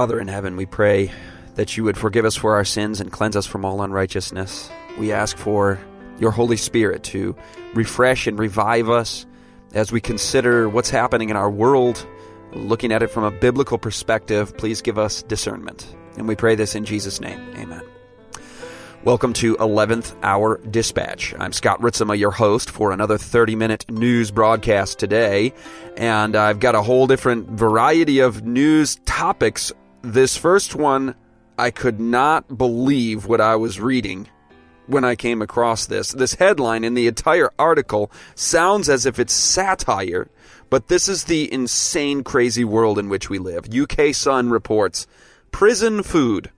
Father in heaven, we pray that you would forgive us for our sins and cleanse us from all unrighteousness. We ask for your Holy Spirit to refresh and revive us as we consider what's happening in our world, looking at it from a biblical perspective. Please give us discernment. And we pray this in Jesus' name. Amen. Welcome to 11th Hour Dispatch. I'm Scott Ritzema, your host for another 30 minute news broadcast today. And I've got a whole different variety of news topics this first one, I could not believe what I was reading when I came across this. This headline in the entire article sounds as if it's satire, but this is the insane, crazy world in which we live. UK Sun reports prison food.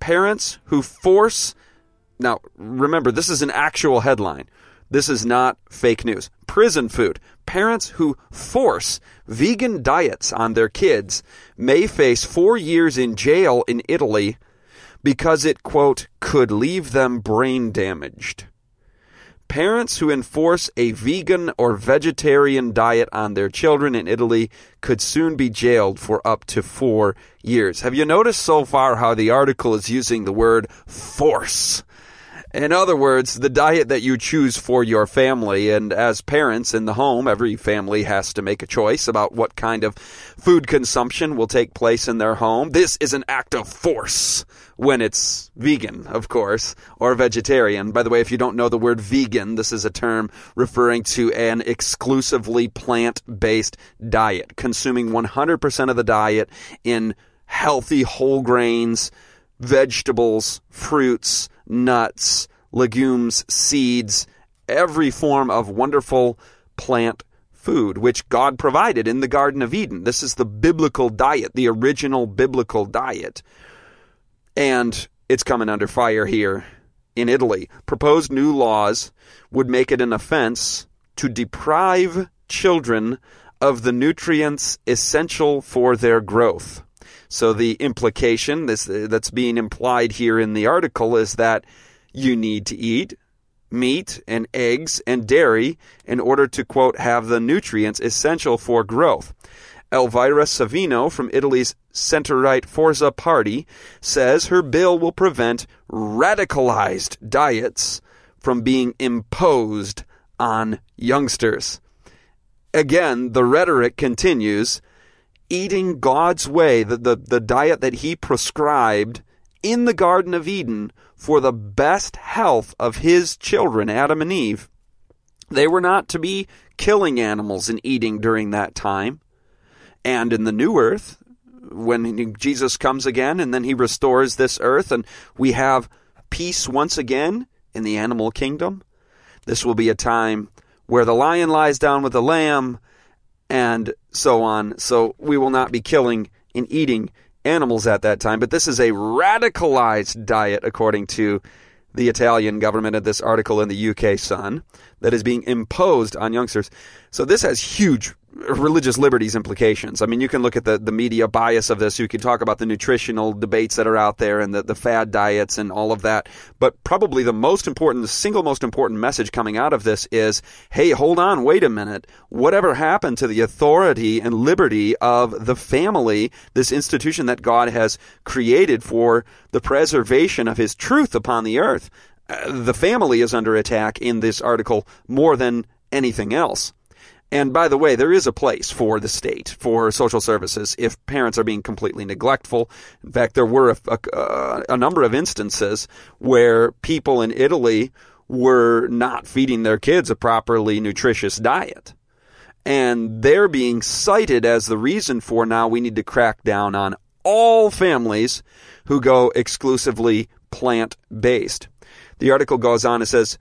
Parents who force. Now, remember, this is an actual headline. This is not fake news. Prison food. Parents who force vegan diets on their kids may face four years in jail in Italy because it, quote, could leave them brain damaged. Parents who enforce a vegan or vegetarian diet on their children in Italy could soon be jailed for up to four years. Have you noticed so far how the article is using the word force? In other words, the diet that you choose for your family. And as parents in the home, every family has to make a choice about what kind of food consumption will take place in their home. This is an act of force when it's vegan, of course, or vegetarian. By the way, if you don't know the word vegan, this is a term referring to an exclusively plant based diet, consuming 100% of the diet in healthy whole grains, vegetables, fruits, nuts, legumes, seeds, every form of wonderful plant food, which God provided in the Garden of Eden. This is the biblical diet, the original biblical diet. And it's coming under fire here in Italy. Proposed new laws would make it an offense to deprive children of the nutrients essential for their growth. So the implication this, that's being implied here in the article is that you need to eat meat and eggs and dairy in order to quote have the nutrients essential for growth. Elvira Savino from Italy's center-right Forza Party says her bill will prevent radicalized diets from being imposed on youngsters. Again, the rhetoric continues eating God's way, the, the, the diet that He prescribed in the Garden of Eden for the best health of His children, Adam and Eve. They were not to be killing animals and eating during that time. And in the new earth, when Jesus comes again and then He restores this earth and we have peace once again in the animal kingdom, this will be a time where the lion lies down with the lamb and so on. So we will not be killing and eating animals at that time. But this is a radicalized diet, according to the Italian government in this article in the UK Sun, that is being imposed on youngsters. So this has huge religious liberties implications. I mean, you can look at the, the media bias of this. You can talk about the nutritional debates that are out there and the, the fad diets and all of that. But probably the most important, the single most important message coming out of this is, hey, hold on, wait a minute. Whatever happened to the authority and liberty of the family, this institution that God has created for the preservation of his truth upon the earth? Uh, the family is under attack in this article more than anything else. And by the way, there is a place for the state, for social services, if parents are being completely neglectful. In fact, there were a, a, a, number of instances where people in Italy were not feeding their kids a properly nutritious diet. And they're being cited as the reason for now we need to crack down on all families who go exclusively plant based. The article goes on and says,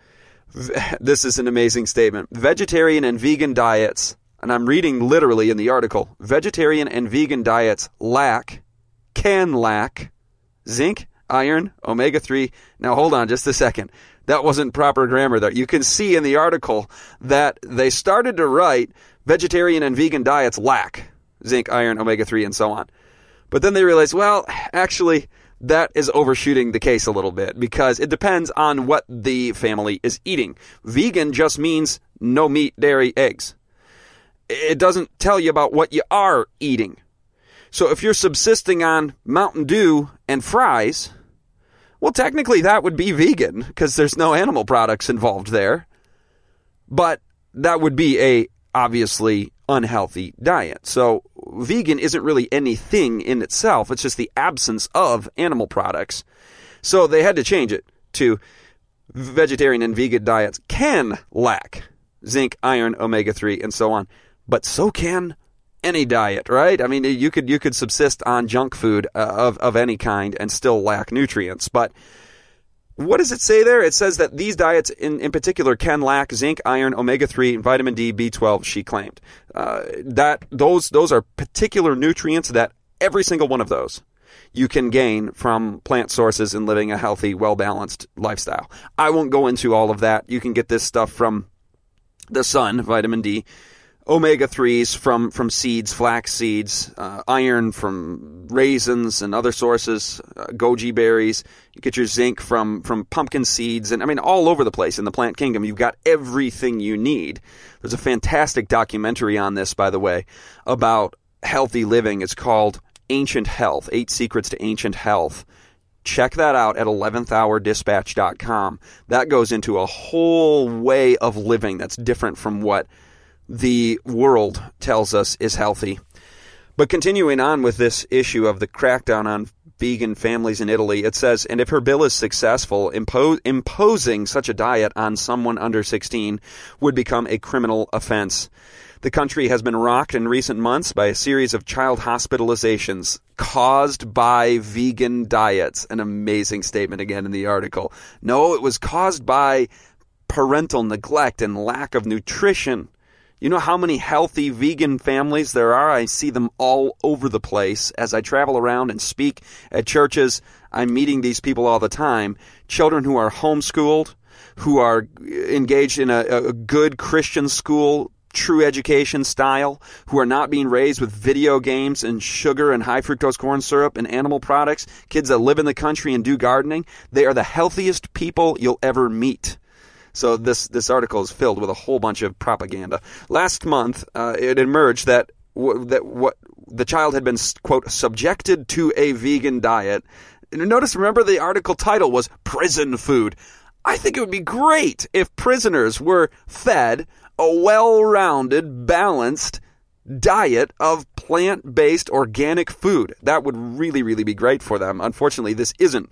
this is an amazing statement. Vegetarian and vegan diets and I'm reading literally in the article vegetarian and vegan diets lack, can lack, zinc, iron, omega 3. Now hold on just a second. That wasn't proper grammar there. You can see in the article that they started to write vegetarian and vegan diets lack zinc, iron, omega 3, and so on. But then they realized, well, actually, that is overshooting the case a little bit because it depends on what the family is eating. Vegan just means no meat, dairy, eggs. It doesn't tell you about what you are eating. So if you're subsisting on Mountain Dew and fries, well, technically that would be vegan because there's no animal products involved there. But that would be a obviously unhealthy diet. So vegan isn't really anything in itself. It's just the absence of animal products. So they had to change it to vegetarian and vegan diets can lack zinc, iron, omega 3 and so on. But so can any diet, right? I mean, you could you could subsist on junk food uh, of of any kind and still lack nutrients. But what does it say there? It says that these diets in, in particular can lack zinc, iron, omega three, vitamin D, B twelve. She claimed uh, that those those are particular nutrients that every single one of those you can gain from plant sources and living a healthy, well balanced lifestyle. I won't go into all of that. You can get this stuff from the sun, vitamin D omega 3s from, from seeds, flax seeds, uh, iron from raisins and other sources, uh, goji berries. You get your zinc from, from pumpkin seeds, and I mean, all over the place in the plant kingdom. You've got everything you need. There's a fantastic documentary on this, by the way, about healthy living. It's called Ancient Health Eight Secrets to Ancient Health. Check that out at 11thhourdispatch.com. That goes into a whole way of living that's different from what the world tells us is healthy. But continuing on with this issue of the crackdown on vegan families in Italy, it says, and if her bill is successful, impo- imposing such a diet on someone under 16 would become a criminal offense. The country has been rocked in recent months by a series of child hospitalizations caused by vegan diets. An amazing statement again in the article. No, it was caused by parental neglect and lack of nutrition. You know how many healthy vegan families there are? I see them all over the place as I travel around and speak at churches. I'm meeting these people all the time. Children who are homeschooled, who are engaged in a, a good Christian school, true education style, who are not being raised with video games and sugar and high fructose corn syrup and animal products, kids that live in the country and do gardening. They are the healthiest people you'll ever meet. So this this article is filled with a whole bunch of propaganda. Last month, uh, it emerged that w- that what the child had been quote subjected to a vegan diet. Notice, remember the article title was "Prison Food." I think it would be great if prisoners were fed a well-rounded, balanced diet of plant-based organic food. That would really, really be great for them. Unfortunately, this isn't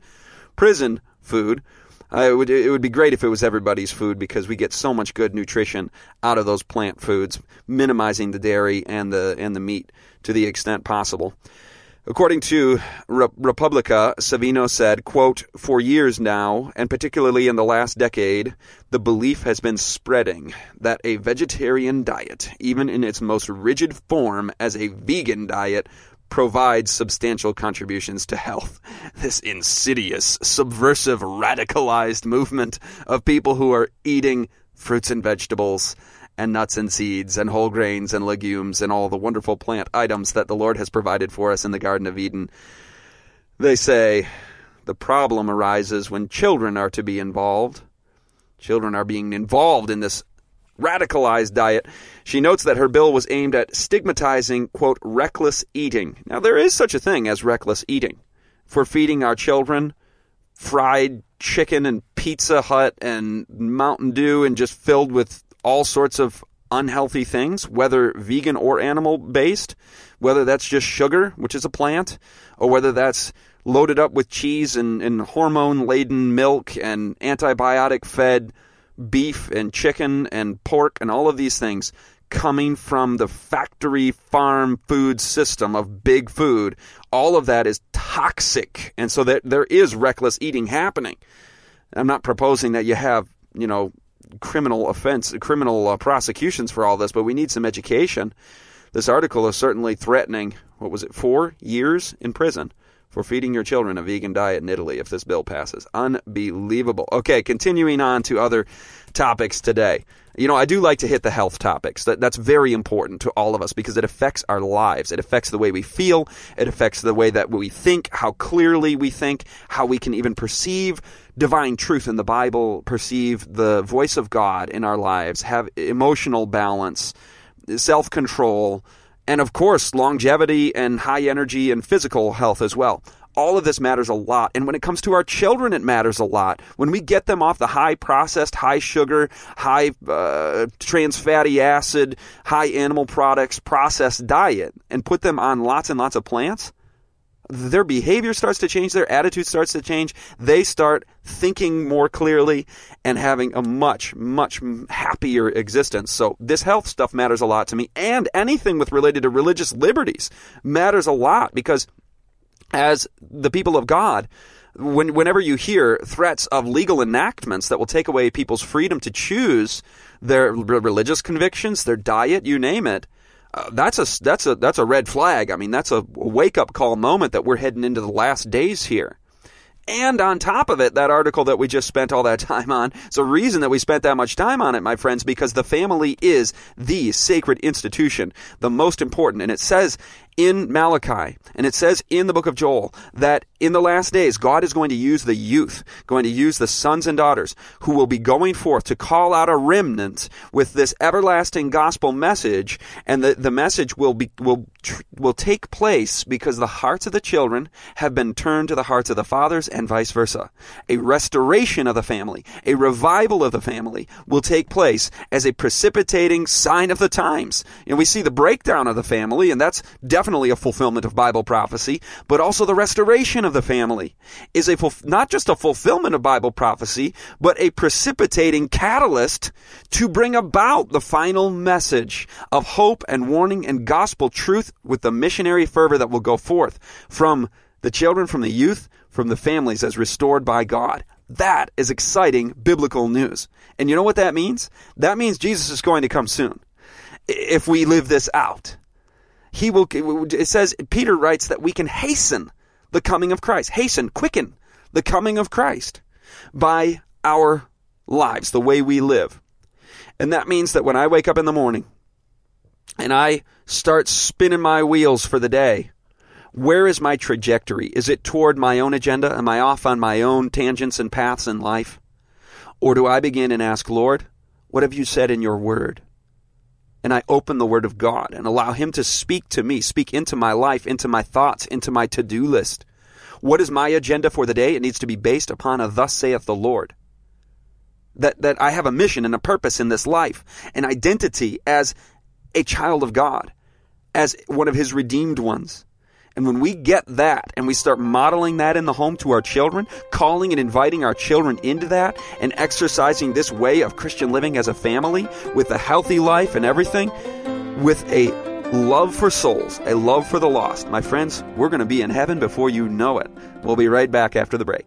prison food. Uh, it would it would be great if it was everybody's food because we get so much good nutrition out of those plant foods, minimizing the dairy and the and the meat to the extent possible. According to Re- Repubblica, Savino said, quote, For years now, and particularly in the last decade, the belief has been spreading that a vegetarian diet, even in its most rigid form as a vegan diet, provides substantial contributions to health. This insidious, subversive, radicalized movement of people who are eating fruits and vegetables and nuts and seeds and whole grains and legumes and all the wonderful plant items that the Lord has provided for us in the Garden of Eden. They say the problem arises when children are to be involved. Children are being involved in this radicalized diet. She notes that her bill was aimed at stigmatizing, quote, reckless eating. Now, there is such a thing as reckless eating. For feeding our children fried chicken and Pizza Hut and Mountain Dew and just filled with all sorts of unhealthy things, whether vegan or animal based, whether that's just sugar, which is a plant, or whether that's loaded up with cheese and, and hormone laden milk and antibiotic fed beef and chicken and pork and all of these things coming from the factory farm food system of big food, all of that is toxic. And so that there is reckless eating happening. I'm not proposing that you have, you know, criminal offense, criminal uh, prosecutions for all this, but we need some education. This article is certainly threatening, what was it, four years in prison for feeding your children a vegan diet in Italy if this bill passes. Unbelievable. Okay, continuing on to other topics today. You know, I do like to hit the health topics. That, that's very important to all of us because it affects our lives. It affects the way we feel. It affects the way that we think, how clearly we think, how we can even perceive divine truth in the Bible, perceive the voice of God in our lives, have emotional balance, self control, and of course, longevity and high energy and physical health as well all of this matters a lot. And when it comes to our children, it matters a lot. When we get them off the high processed, high sugar, high uh, trans fatty acid, high animal products processed diet and put them on lots and lots of plants, their behavior starts to change, their attitude starts to change. They start thinking more clearly and having a much, much happier existence. So this health stuff matters a lot to me. And anything with related to religious liberties matters a lot because as the people of God, when, whenever you hear threats of legal enactments that will take away people's freedom to choose their religious convictions, their diet, you name it, uh, that's a that's a that's a red flag. I mean, that's a wake up call moment that we're heading into the last days here. And on top of it, that article that we just spent all that time on, it's a reason that we spent that much time on it, my friends, because the family is the sacred institution, the most important. And it says in Malachi, and it says in the book of Joel that in the last days, God is going to use the youth, going to use the sons and daughters who will be going forth to call out a remnant with this everlasting gospel message, and the, the message will be will will take place because the hearts of the children have been turned to the hearts of the fathers and vice versa. A restoration of the family, a revival of the family will take place as a precipitating sign of the times. Know, we see the breakdown of the family, and that's definitely definitely a fulfillment of Bible prophecy, but also the restoration of the family is a not just a fulfillment of Bible prophecy, but a precipitating catalyst to bring about the final message of hope and warning and gospel truth with the missionary fervor that will go forth from the children, from the youth, from the families as restored by God. That is exciting biblical news. And you know what that means? That means Jesus is going to come soon if we live this out he will, it says, Peter writes that we can hasten the coming of Christ. Hasten, quicken the coming of Christ by our lives, the way we live. And that means that when I wake up in the morning and I start spinning my wheels for the day, where is my trajectory? Is it toward my own agenda? Am I off on my own tangents and paths in life? Or do I begin and ask, Lord, what have you said in your word? And I open the Word of God and allow Him to speak to me, speak into my life, into my thoughts, into my to do list. What is my agenda for the day? It needs to be based upon a thus saith the Lord. That, that I have a mission and a purpose in this life, an identity as a child of God, as one of His redeemed ones. And when we get that and we start modeling that in the home to our children, calling and inviting our children into that and exercising this way of Christian living as a family with a healthy life and everything, with a love for souls, a love for the lost, my friends, we're going to be in heaven before you know it. We'll be right back after the break.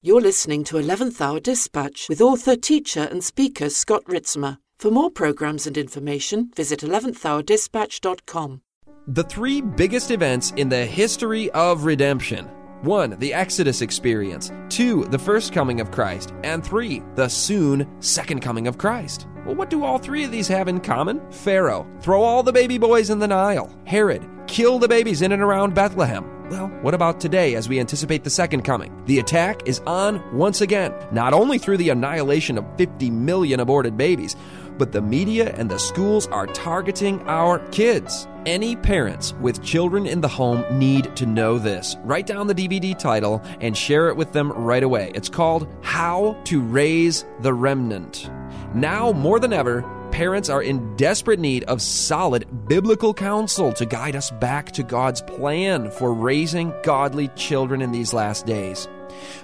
You're listening to 11th Hour Dispatch with author, teacher, and speaker Scott Ritzema. For more programs and information, visit 11thhourdispatch.com. The three biggest events in the history of redemption. 1. The Exodus experience. 2. The first coming of Christ. And 3. The soon second coming of Christ. Well, what do all three of these have in common? Pharaoh, throw all the baby boys in the Nile. Herod, kill the babies in and around Bethlehem. Well, what about today as we anticipate the second coming? The attack is on once again, not only through the annihilation of 50 million aborted babies, but the media and the schools are targeting our kids. Any parents with children in the home need to know this. Write down the DVD title and share it with them right away. It's called How to Raise the Remnant. Now more than ever, parents are in desperate need of solid biblical counsel to guide us back to God's plan for raising godly children in these last days.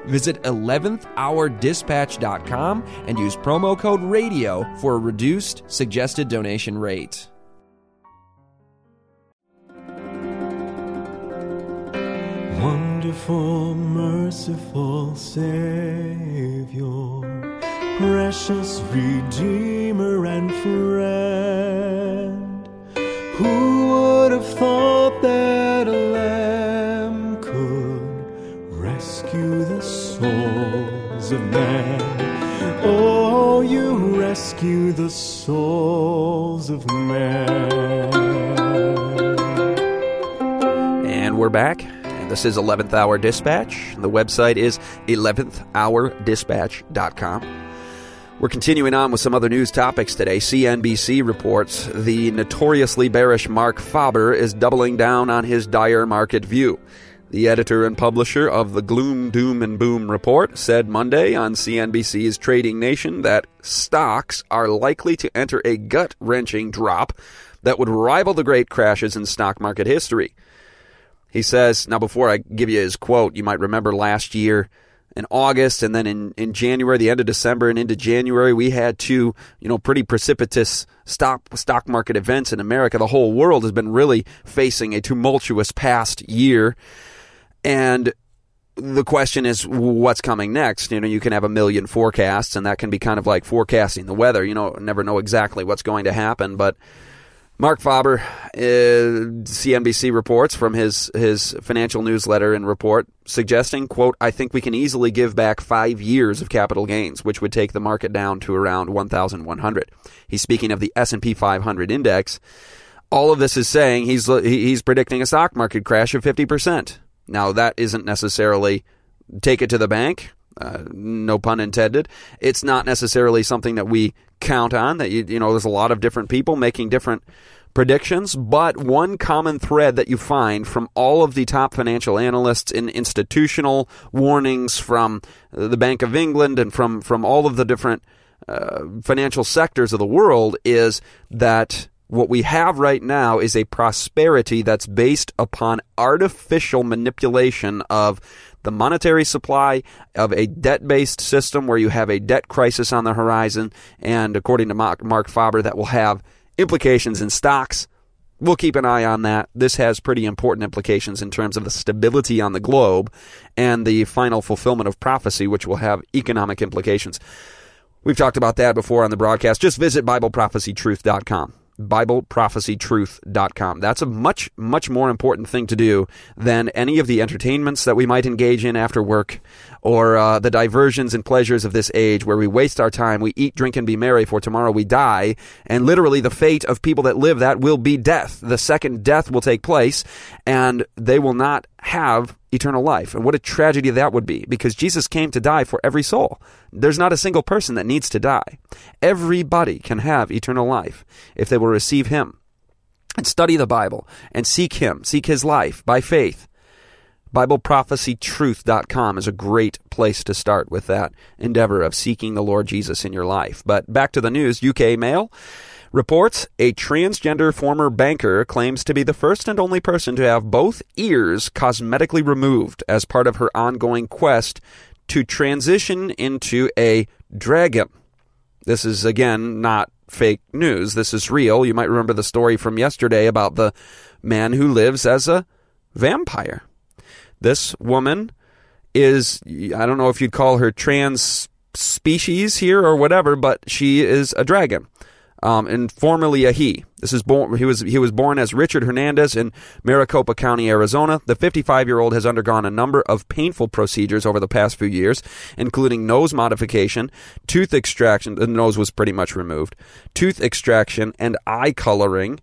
Visit 11thhourdispatch.com and use promo code RADIO for a reduced suggested donation rate. Wonderful, merciful Savior precious Redeemer and friend. Who would have thought that souls of men? Oh, you rescue the souls of men. And we're back. This is 11th Hour Dispatch. The website is 11thhourdispatch.com. We're continuing on with some other news topics today. CNBC reports the notoriously bearish Marc Faber is doubling down on his dire market view. The editor and publisher of the Gloom, Doom, and Boom report said Monday on CNBC's Trading Nation that stocks are likely to enter a gut wrenching drop that would rival the great crashes in stock market history. He says, now before I give you his quote, you might remember last year in August and then in, in January, the end of December and into January, we had two, you know, pretty precipitous stock stock market events in America. The whole world has been really facing a tumultuous past year. And the question is what's coming next you know you can have a million forecasts and that can be kind of like forecasting the weather you know never know exactly what's going to happen but Marc Faber, uh, CNBC reports from his his financial newsletter and report suggesting, quote, I think we can easily give back five years of capital gains, which would take the market down to around 1,100. He's speaking of the S&P 500 index. All of this is saying he's he's predicting a stock market crash of 50%. Now that isn't necessarily take it to the bank. Uh, no pun intended. It's not necessarily something that we count on. That you, you know, there's a lot of different people making different predictions, but one common thread that you find from all of the top financial analysts in institutional warnings from the Bank of England and from from all of the different uh, financial sectors of the world is that what we have right now is a prosperity that's based upon artificial manipulation of the monetary supply of a debt based system where you have a debt crisis on the horizon. And according to Marc Faber, that will have implications in stocks. We'll keep an eye on that. This has pretty important implications in terms of the stability on the globe and the final fulfillment of prophecy, which will have economic implications. We've talked about that before on the broadcast. Just visit BibleProphecyTruth.com. BibleProphecyTruth.com. That's a much, much more important thing to do than any of the entertainments that we might engage in after work or uh, the diversions and pleasures of this age where we waste our time, we eat, drink, and be merry, for tomorrow we die. And literally, the fate of people that live that will be death. The second death will take place, and they will not have eternal life. And what a tragedy that would be because Jesus came to die for every soul. There's not a single person that needs to die. Everybody can have eternal life if they will receive Him and study the Bible and seek Him, seek His life by faith. BibleProphecyTruth.com is a great place to start with that endeavor of seeking the Lord Jesus in your life. But back to the news UK Mail reports a transgender former banker claims to be the first and only person to have both ears cosmetically removed as part of her ongoing quest to transition into a dragon. This is, again, not fake news. This is real. You might remember the story from yesterday about the man who lives as a vampire. This woman is, I don't know if you'd call her trans species here or whatever, but she is a dragon. Um, and formerly a he. This is born. He was he was born as Richard Hernandez in Maricopa County, Arizona. The 55 year old has undergone a number of painful procedures over the past few years, including nose modification, tooth extraction. The nose was pretty much removed, tooth extraction, and eye coloring.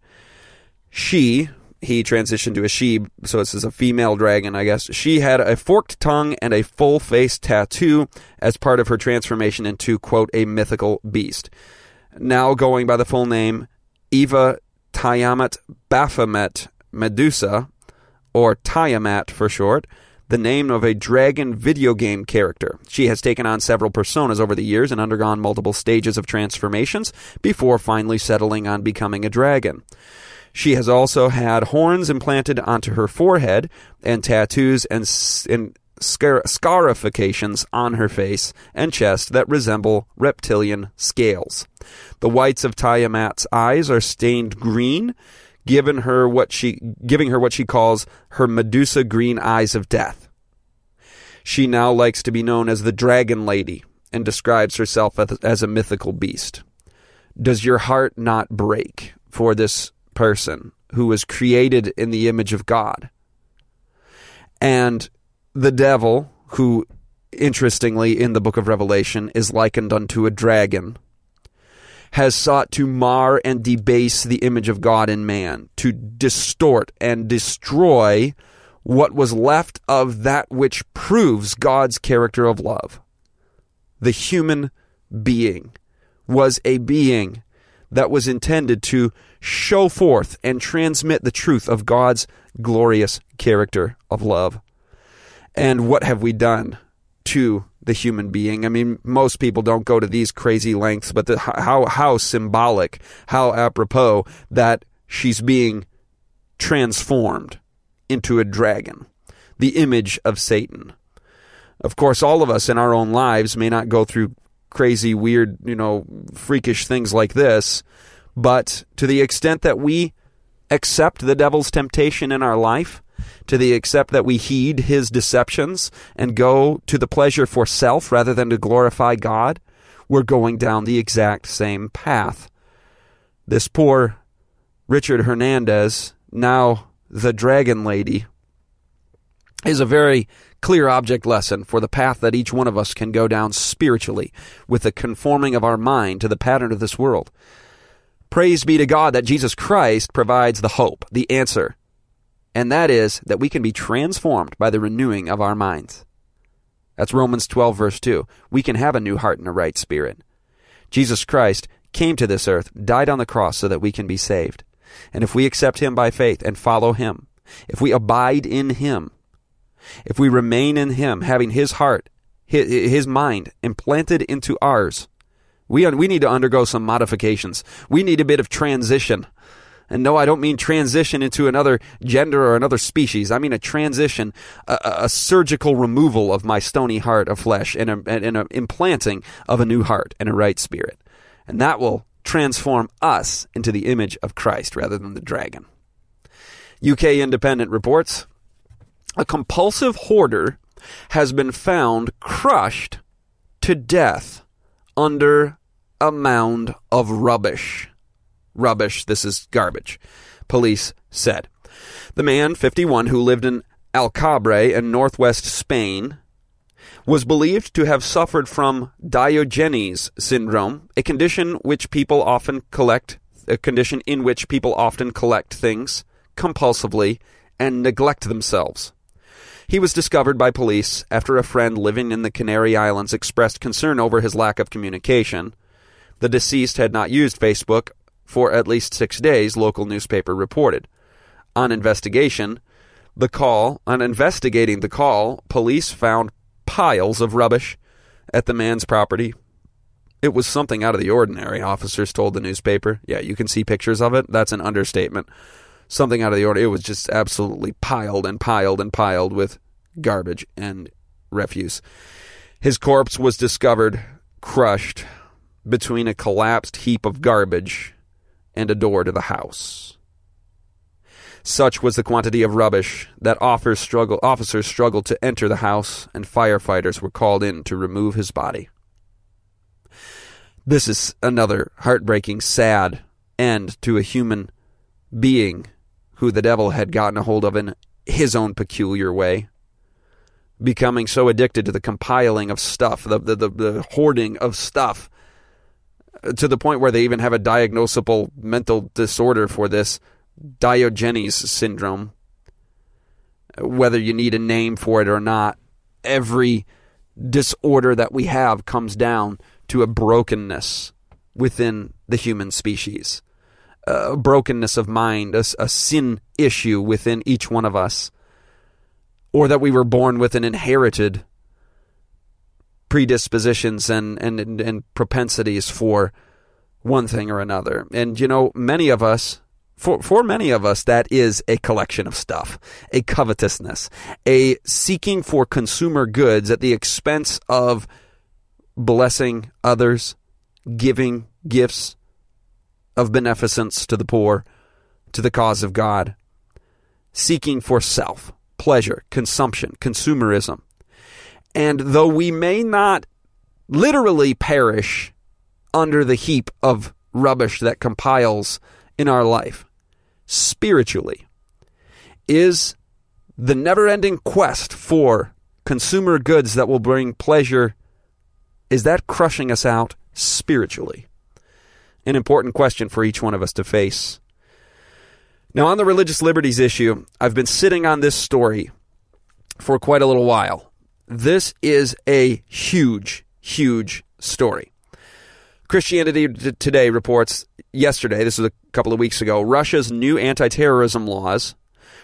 She he transitioned to a she, so this is a female dragon, I guess. She had a forked tongue and a full face tattoo as part of her transformation into, quote, a mythical beast. Now going by the full name Eva Tiamat Baphomet Medusa, or Tiamat for short, the name of a dragon video game character. She has taken on several personas over the years and undergone multiple stages of transformations before finally settling on becoming a dragon. She has also had horns implanted onto her forehead and tattoos and, and scar- scarifications on her face and chest that resemble reptilian scales. The whites of Tiamat's eyes are stained green, giving her what she giving her what she calls her Medusa green eyes of death. She now likes to be known as the Dragon Lady and describes herself as a mythical beast. Does your heart not break for this person who was created in the image of God? And the devil, who interestingly in the book of Revelation is likened unto a dragon, has sought to mar and debase the image of God in man, to distort and destroy what was left of that which proves God's character of love. The human being was a being that was intended to show forth and transmit the truth of God's glorious character of love. And what have we done to the human being? I mean, most people don't go to these crazy lengths, but the, how how symbolic, how apropos that she's being transformed into a dragon, the image of Satan. Of course, all of us in our own lives may not go through crazy, weird, you know, freakish things like this, but to the extent that we accept the devil's temptation in our life, to the extent that we heed his deceptions and go to the pleasure for self rather than to glorify God, we're going down the exact same path. This poor Richard Hernandez, now the Dragon Lady, is a very clear object lesson for the path that each one of us can go down spiritually with the conforming of our mind to the pattern of this world. Praise be to God that Jesus Christ provides the hope, the answer, and that is that we can be transformed by the renewing of our minds. That's Romans 12, verse 2. We can have a new heart and a right spirit. Jesus Christ came to this earth, died on the cross so that we can be saved. And if we accept Him by faith and follow Him, if we abide in Him, if we remain in Him, having His heart, His mind implanted into ours, we, we need to undergo some modifications. We need a bit of transition. And no, I don't mean transition into another gender or another species. I mean a transition, a, a surgical removal of my stony heart of flesh and an implanting of a new heart and a right spirit. And that will transform us into the image of Christ rather than the dragon. UK Independent reports a compulsive hoarder has been found crushed to death under a mound of rubbish. Rubbish, this is garbage, police said. The man, 51, who lived in Alcabre in northwest Spain, was believed to have suffered from Diogenes syndrome, a condition which people often collect, a condition in which people often collect things compulsively and neglect themselves. He was discovered by police after a friend living in the Canary Islands expressed concern over his lack of communication. The deceased had not used Facebook for at least six days, local newspaper reported. On investigation, the call, on investigating the call, police found piles of rubbish at the man's property. It was something out of the ordinary, officers told the newspaper. Yeah, you can see pictures of it. That's an understatement. Something out of the ordinary. It was just absolutely piled and piled and piled with garbage and refuse. His corpse was discovered crushed between a collapsed heap of garbage and a door to the house. Such was the quantity of rubbish that struggle, officers struggled to enter the house, and firefighters were called in to remove his body. This is another heartbreaking, sad end to a human being who the devil had gotten a hold of in his own peculiar way. Becoming so addicted to the compiling of stuff, the, the, the, the hoarding of stuff, to the point where they even have a diagnosable mental disorder for this Diogenes syndrome. Whether you need a name for it or not, every disorder that we have comes down to a brokenness within the human species, a brokenness of mind, a, a sin issue within each one of us, or that we were born with an inherited predispositions and, and, and, and propensities for one thing or another. And, you know, many of us, for, for many of us, that is a collection of stuff, a covetousness, a seeking for consumer goods at the expense of blessing others, giving gifts of beneficence to the poor, to the cause of God, seeking for self, pleasure, consumption, consumerism. And though we may not literally perish under the heap of rubbish that compiles in our life spiritually is the never ending quest for consumer goods that will bring pleasure. Is that crushing us out spiritually? An important question for each one of us to face. Now, on the religious liberties issue, I've been sitting on this story for quite a little while. This is a huge, huge story. Christianity Today reports yesterday, this was a couple of weeks ago, Russia's new anti terrorism laws,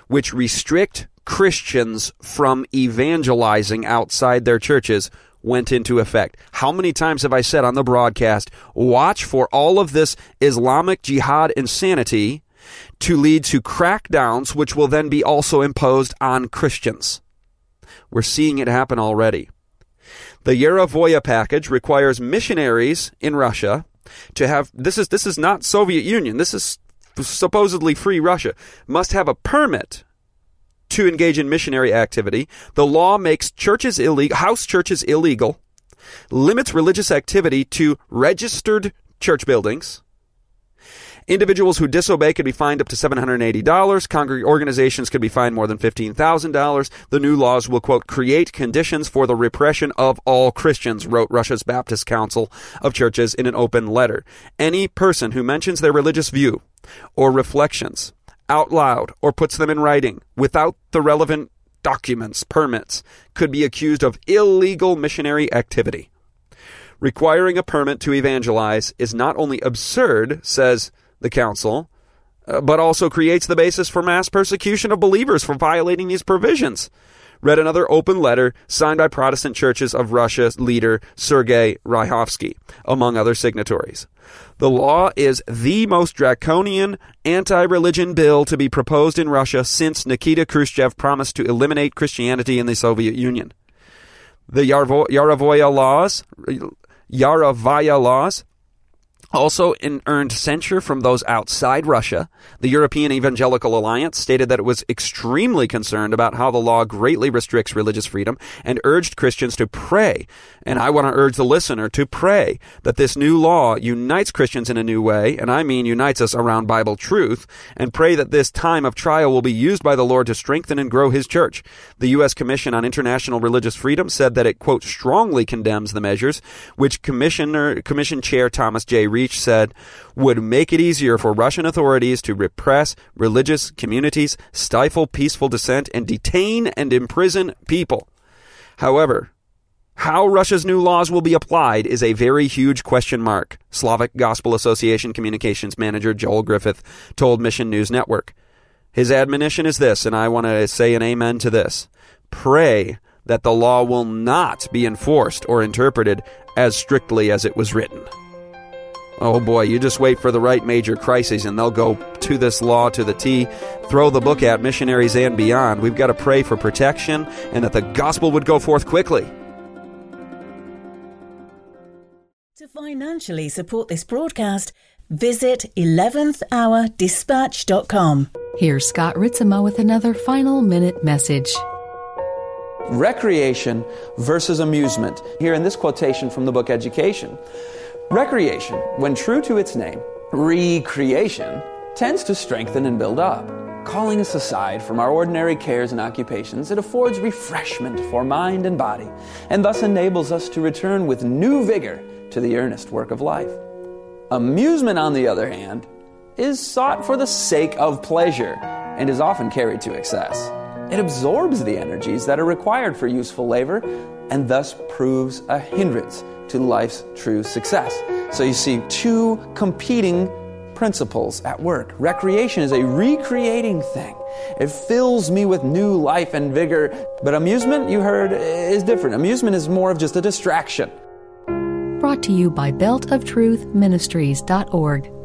which restrict Christians from evangelizing outside their churches, went into effect. How many times have I said on the broadcast, watch for all of this Islamic jihad insanity to lead to crackdowns, which will then be also imposed on Christians? We're seeing it happen already. The Yaravoya package requires missionaries in Russia to have this is this is not Soviet Union. This is supposedly free Russia. Must have a permit to engage in missionary activity. The law makes churches illegal, house churches illegal, limits religious activity to registered church buildings, Individuals who disobey could be fined up to $780. Congregation organizations could be fined more than $15,000. The new laws will, quote, create conditions for the repression of all Christians, wrote Russia's Baptist Council of Churches in an open letter. Any person who mentions their religious view or reflections out loud or puts them in writing without the relevant documents, permits, could be accused of illegal missionary activity. Requiring a permit to evangelize is not only absurd, says the council, uh, but also creates the basis for mass persecution of believers for violating these provisions. Read another open letter signed by Protestant churches of Russia leader Sergei Ryakhovsky, among other signatories. The law is the most draconian anti religion bill to be proposed in Russia since Nikita Khrushchev promised to eliminate Christianity in the Soviet Union. The Yarvo- Yaravoya laws, Yarovaya laws, also in earned censure from those outside Russia. The European Evangelical Alliance stated that it was extremely concerned about how the law greatly restricts religious freedom and urged Christians to pray. And I want to urge the listener to pray that this new law unites Christians in a new way, and I mean unites us around Bible truth, and pray that this time of trial will be used by the Lord to strengthen and grow his church. The U.S. Commission on International Religious Freedom said that it, quote, strongly condemns the measures which Commissioner, Commission Chair Thomas J. Reese Reese said would make it easier for Russian authorities to repress religious communities, stifle peaceful dissent, and detain and imprison people. However, how Russia's new laws will be applied is a very huge question mark, Slavic Gospel Association communications manager Joel Griffith told Mission News Network. His admonition is this, and I want to say an amen to this. Pray that the law will not be enforced or interpreted as strictly as it was written. Oh boy, you just wait for the right major crises and they'll go to this law to the T, throw the book at missionaries and beyond. We've got to pray for protection and that the gospel would go forth quickly. To financially support this broadcast, visit 11thhourdispatch.com. Here's Scott Ritzema with another final minute message. Recreation versus amusement. Here in this quotation from the book Education. Recreation, when true to its name, recreation, tends to strengthen and build up. Calling us aside from our ordinary cares and occupations, it affords refreshment for mind and body, and thus enables us to return with new vigor to the earnest work of life. Amusement, on the other hand, is sought for the sake of pleasure and is often carried to excess. It absorbs the energies that are required for useful labor and thus proves a hindrance to life's true success. So you see two competing principles at work. Recreation is a recreating thing. It fills me with new life and vigor. But amusement, you heard, is different. Amusement is more of just a distraction. Brought to you by beltoftruthministries.org.